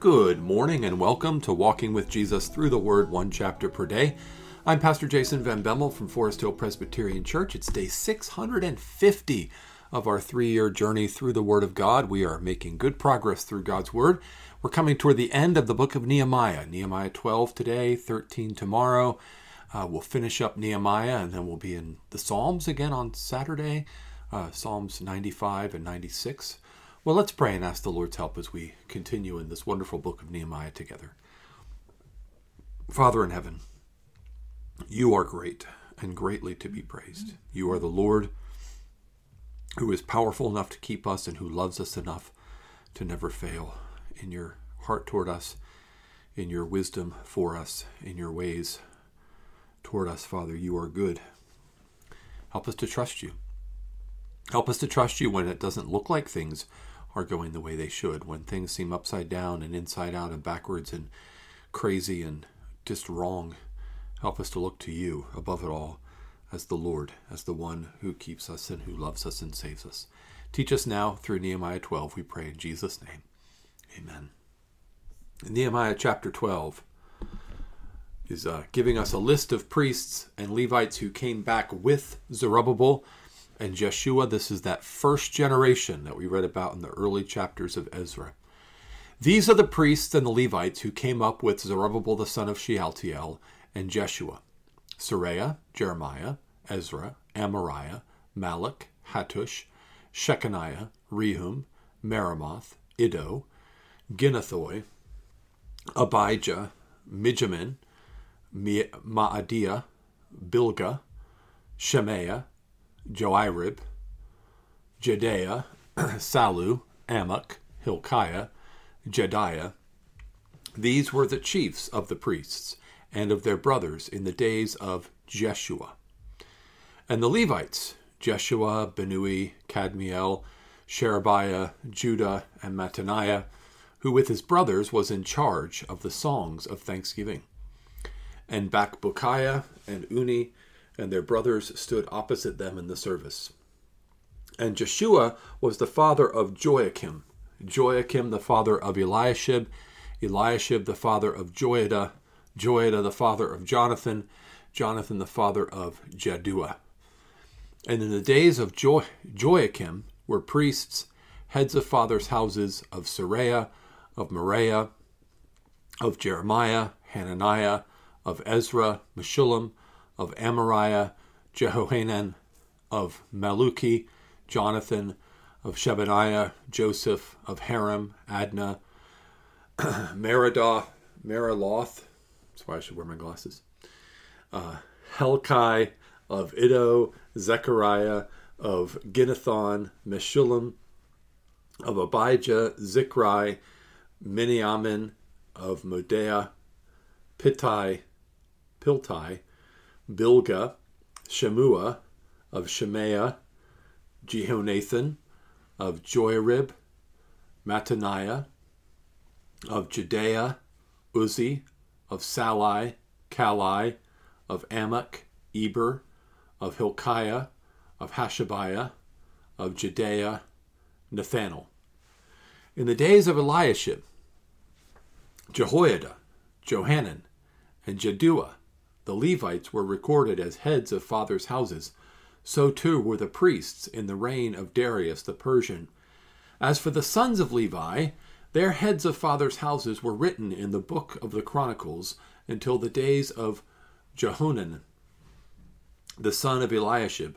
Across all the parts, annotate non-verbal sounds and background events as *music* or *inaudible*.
Good morning and welcome to Walking with Jesus through the Word, one chapter per day. I'm Pastor Jason Van Bemmel from Forest Hill Presbyterian Church. It's day 650 of our three year journey through the Word of God. We are making good progress through God's Word. We're coming toward the end of the book of Nehemiah. Nehemiah 12 today, 13 tomorrow. Uh, we'll finish up Nehemiah and then we'll be in the Psalms again on Saturday, uh, Psalms 95 and 96. Well, let's pray and ask the Lord's help as we continue in this wonderful book of Nehemiah together. Father in heaven, you are great and greatly to be praised. You are the Lord who is powerful enough to keep us and who loves us enough to never fail in your heart toward us, in your wisdom for us, in your ways toward us, Father. You are good. Help us to trust you. Help us to trust you when it doesn't look like things are going the way they should, when things seem upside down and inside out and backwards and crazy and just wrong. Help us to look to you above it all as the Lord, as the one who keeps us and who loves us and saves us. Teach us now through Nehemiah 12, we pray in Jesus' name. Amen. In Nehemiah chapter 12 is uh, giving us a list of priests and Levites who came back with Zerubbabel and Jeshua. This is that first generation that we read about in the early chapters of Ezra. These are the priests and the Levites who came up with Zerubbabel the son of Shealtiel and Jeshua. Seraiah, Jeremiah, Ezra, Amariah, Malluch, Hattush, Shecaniah, Rehum, Meremoth, Iddo, Ginnethoi, Abijah, Mijamin, Maadiah, Bilgah, Shemaiah, Joiarib, Jedaiah, *clears throat* Sallu, Amok, Hilkiah, Jedaiah. These were the chiefs of the priests and of their brothers in the days of Jeshua. And the Levites, Jeshua, Binnui, Kadmiel, Sherebiah, Judah, and Mattaniah, who with his brothers was in charge of the songs of thanksgiving. And Bakbukiah and Unni and their brothers stood opposite them in the service. And Jeshua was the father of Joiakim, Joiakim the father of Eliashib, Eliashib the father of Joiada, Joiada the father of Jonathan, Jonathan the father of Jaddua. And in the days of jo- Joiakim were priests, heads of fathers' houses of Seraiah, of Meraiah, of Jeremiah, Hananiah, of Ezra, Meshullam, of Amariah, Jehohanan, of Malluchi, Jonathan, of Shebaniah, Joseph, of Haram, Adna, *clears throat* Meridah, Meriloth, that's why I should wear my glasses, uh, Helkai, of Iddo, Zechariah, of Ginnethon, Meshullam, of Abijah, Zichri, Miniamin, of Modea, Pittai, Piltai, Bilgah, Shemua, of Shemaiah, Jehonathan, of Joiarib, Mattaniah, of Judea, Uzzi of Sallai, Kallai, of Amok, Eber, of Hilkiah, of Hashabiah, of Judea, Nathanael. In the days of Eliashib, Jehoiada, Johanan, and Jaddua, the Levites were recorded as heads of fathers' houses. So too were the priests in the reign of Darius the Persian. As for the sons of Levi, their heads of fathers' houses were written in the book of the Chronicles until the days of Jehonan, the son of Eliashib,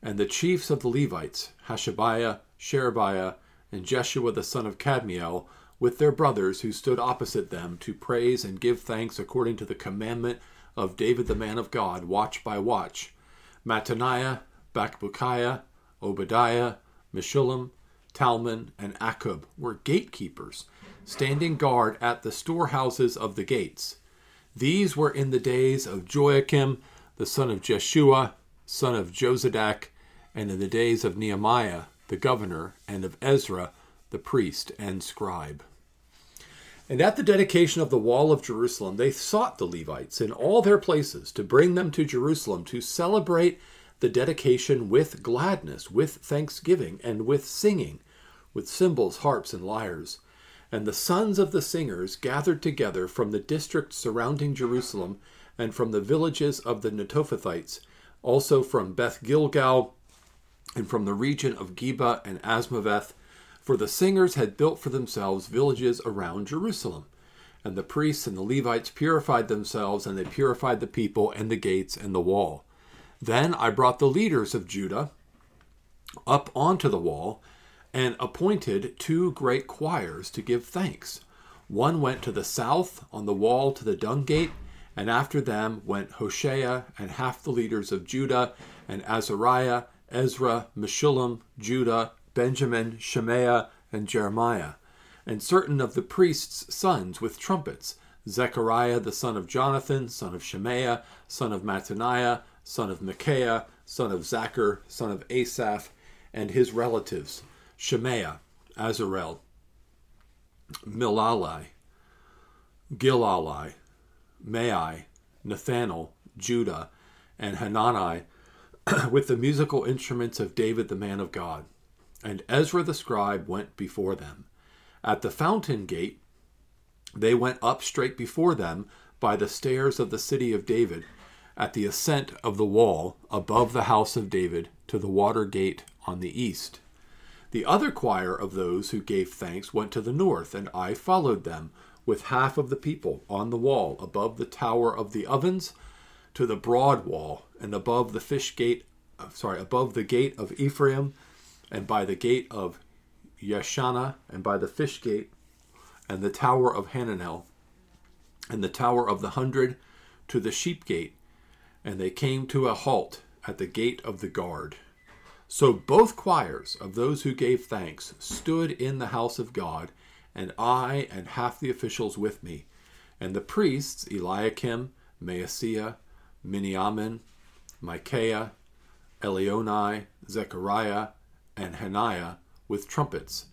and the chiefs of the Levites, Hashabiah, Sherebiah, and Jeshua the son of Kadmiel, with their brothers who stood opposite them to praise and give thanks according to the commandment of David the man of God, watch by watch. Mattaniah, Bakbukiah, Obadiah, Meshullam, Talmon, and Akkub were gatekeepers, standing guard at the storehouses of the gates. These were in the days of Joiakim, the son of Jeshua, son of Jozadak, and in the days of Nehemiah, the governor, and of Ezra, the priest and scribe. And at the dedication of the wall of Jerusalem, they sought the Levites in all their places to bring them to Jerusalem to celebrate the dedication with gladness, with thanksgiving, and with singing, with cymbals, harps, and lyres. And the sons of the singers gathered together from the districts surrounding Jerusalem and from the villages of the Netophathites, also from Beth Gilgal and from the region of Geba and Azmaveth, for the singers had built for themselves villages around Jerusalem. And the priests and the Levites purified themselves, and they purified the people and the gates and the wall. Then I brought the leaders of Judah up onto the wall and appointed two great choirs to give thanks. One went to the south on the wall to the dung gate, and after them went Hoshea and half the leaders of Judah, and Azariah, Ezra, Meshullam, Judah, Benjamin, Shemaiah, and Jeremiah, and certain of the priests' sons with trumpets Zechariah the son of Jonathan, son of Shemaiah, son of Mattaniah, son of Micaiah, son of Zachar, son of Asaph, and his relatives Shemaiah, Azarel, Milalai, Gilalai, Maai, Nathanael, Judah, and Hanani *clears throat* with the musical instruments of David the man of God. And Ezra the scribe went before them. At the fountain gate, they went up straight before them by the stairs of the city of David, at the ascent of the wall above the house of David to the water gate on the east. The other choir of those who gave thanks went to the north, and I followed them with half of the people on the wall above the tower of the ovens to the broad wall, and above the fish gate, uh, sorry, above the gate of Ephraim, and by the gate of Yeshanah, and by the fish gate, and the tower of Hananel, and the tower of the hundred to the sheep gate, and they came to a halt at the gate of the guard. So both choirs of those who gave thanks stood in the house of God, and I and half the officials with me, and the priests Eliakim, Maaseiah, Miniamin, Micaiah, Elioenai, Zechariah, and Hananiah with trumpets,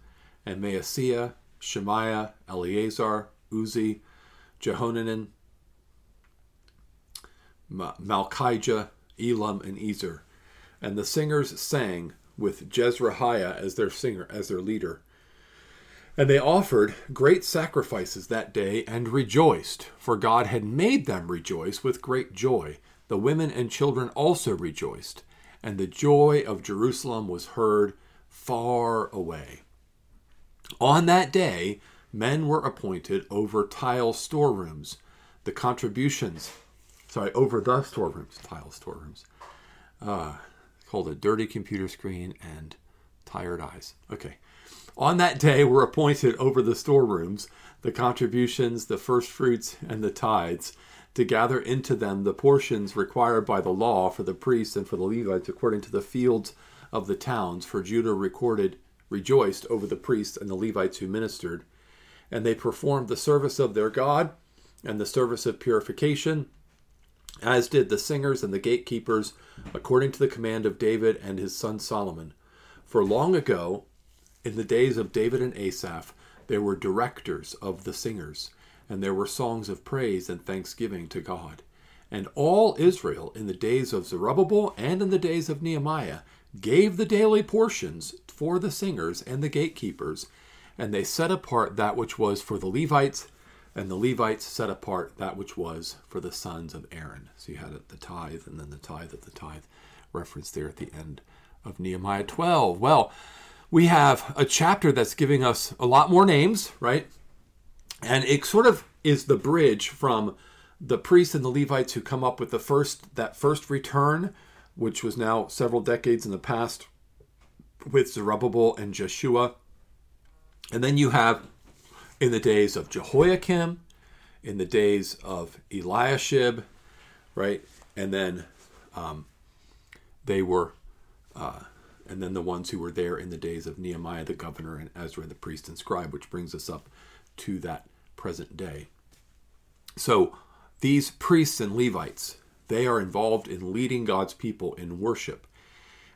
and Maaseiah, Shemaiah, Eleazar, Uzzi, Jehohanan, Malchijah, Elam, and Ezer and the singers sang with Jezrahiah as their singer as their leader. And they offered great sacrifices that day and rejoiced, for God had made them rejoice with great joy. The women and children also rejoiced, and the joy of Jerusalem was heard far away. On that day, men were appointed over tile storerooms, the contributions, sorry, over the storerooms, tile storerooms. Uh, called a dirty computer screen and tired eyes. Okay. On that day were appointed over the storerooms the contributions, the first fruits, and the tithes, to gather into them the portions required by the law for the priests and for the Levites according to the fields of the towns. For Judah recorded, rejoiced over the priests and the Levites who ministered, and they performed the service of their God and the service of purification as did the singers and the gatekeepers, according to the command of David and his son Solomon. For long ago, in the days of David and Asaph, there were directors of the singers, and there were songs of praise and thanksgiving to God. And all Israel, in the days of Zerubbabel and in the days of Nehemiah, gave the daily portions for the singers and the gatekeepers, and they set apart that which was for the Levites and the Levites set apart that which was for the sons of Aaron. So you had the tithe and then the tithe of the tithe referenced there at the end of Nehemiah 12. Well, we have a chapter that's giving us a lot more names, right? And it sort of is the bridge from the priests and the Levites who come up with the first that first return, which was now several decades in the past with Zerubbabel and Joshua. And then you have in the days of Jehoiakim, in the days of Eliashib, right? And then um, they were, uh, and then the ones who were there in the days of Nehemiah the governor and Ezra the priest and scribe, which brings us up to that present day. So these priests and Levites, they are involved in leading God's people in worship.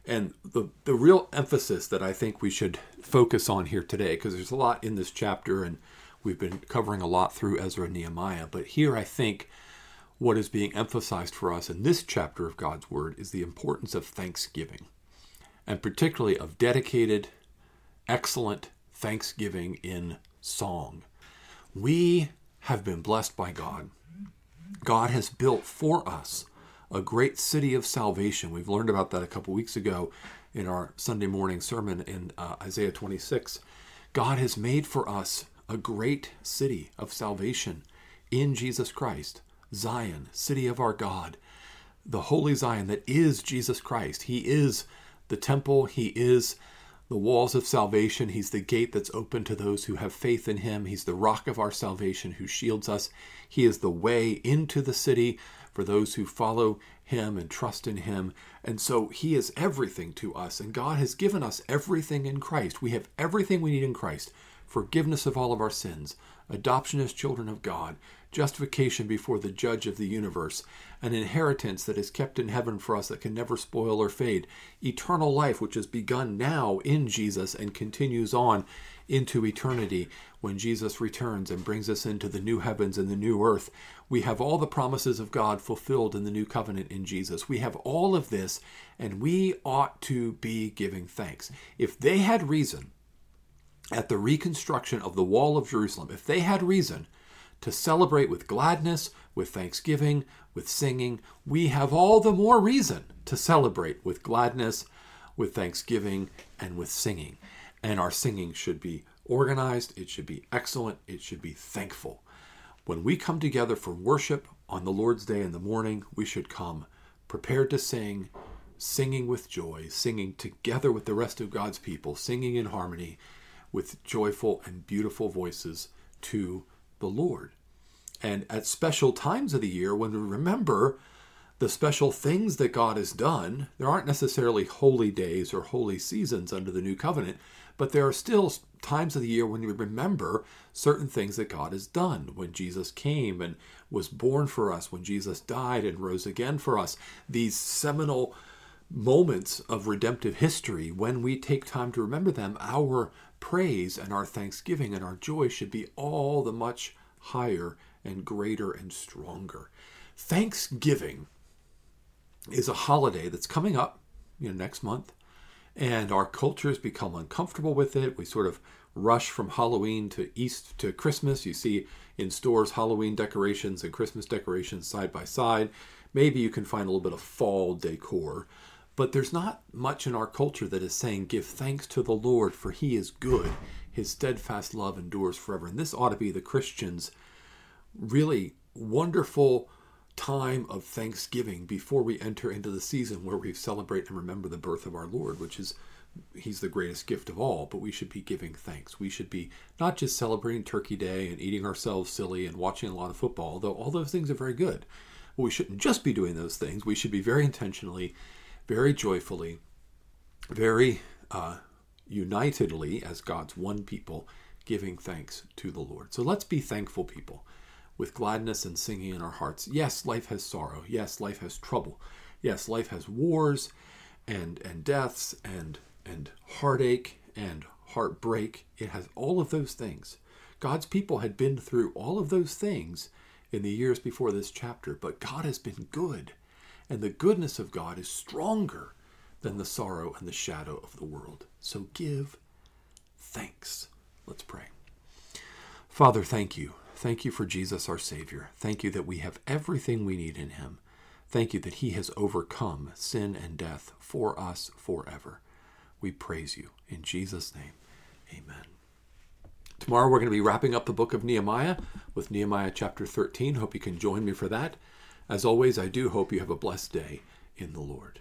And the, the real emphasis that I think we should focus on here today, because there's a lot in this chapter and we've been covering a lot through Ezra and Nehemiah, but here I think what is being emphasized for us in this chapter of God's Word is the importance of thanksgiving, and particularly of dedicated, excellent thanksgiving in song. We have been blessed by God. God has built for us a great city of salvation. We've learned about that a couple weeks ago in our Sunday morning sermon in uh, Isaiah 26. God has made for us a great city of salvation in Jesus Christ, Zion, city of our God, the holy Zion that is Jesus Christ. He is the temple, He is the walls of salvation. He's the gate that's open to those who have faith in Him. He's the rock of our salvation who shields us. He is the way into the city for those who follow Him and trust in Him. And so He is everything to us. And God has given us everything in Christ. We have everything we need in Christ forgiveness of all of our sins, adoption as children of God, justification before the judge of the universe, an inheritance that is kept in heaven for us that can never spoil or fade, eternal life which has begun now in Jesus and continues on into eternity when Jesus returns and brings us into the new heavens and the new earth. We have all the promises of God fulfilled in the new covenant in Jesus. We have all of this, and we ought to be giving thanks. If they had reason at the reconstruction of the wall of Jerusalem, if they had reason to celebrate with gladness, with thanksgiving, with singing, we have all the more reason to celebrate with gladness, with thanksgiving, and with singing. And our singing should be organized, it should be excellent, it should be thankful. When we come together for worship on the Lord's Day in the morning, we should come prepared to sing, singing with joy, singing together with the rest of God's people, singing in harmony with joyful and beautiful voices to the Lord. And at special times of the year, when we remember the special things that God has done, there aren't necessarily holy days or holy seasons under the new covenant, but there are still times of the year when we remember certain things that God has done. When Jesus came and was born for us, when Jesus died and rose again for us, these seminal moments of redemptive history, when we take time to remember them, our praise and our thanksgiving and our joy should be all the much higher and greater and stronger. Thanksgiving is a holiday that's coming up, you know, next month, and our culture has become uncomfortable with it. We sort of rush from Halloween to East to Christmas. You see in stores Halloween decorations and Christmas decorations side by side. Maybe you can find a little bit of fall decor. But there's not much in our culture that is saying, Give thanks to the Lord, for he is good. His steadfast love endures forever. And this ought to be the Christians' really wonderful time of thanksgiving before we enter into the season where we celebrate and remember the birth of our Lord, which is he's the greatest gift of all, but we should be giving thanks. We should be not just celebrating Turkey Day and eating ourselves silly and watching a lot of football, though all those things are very good. But we shouldn't just be doing those things. We should be very intentionally, very joyfully, very uh, unitedly, as God's one people, giving thanks to the Lord. So let's be thankful people with gladness and singing in our hearts. Yes, life has sorrow. Yes, life has trouble. Yes, life has wars and and deaths and and heartache and heartbreak. It has all of those things. God's people had been through all of those things in the years before this chapter, but God has been good. And the goodness of God is stronger than the sorrow and the shadow of the world. So give thanks. Let's pray. Father, thank you Thank you for Jesus, our Savior. Thank you that we have everything we need in Him. Thank you that He has overcome sin and death for us forever. We praise you. In Jesus' name, amen. Tomorrow we're going to be wrapping up the book of Nehemiah with Nehemiah chapter 13. Hope you can join me for that. As always, I do hope you have a blessed day in the Lord.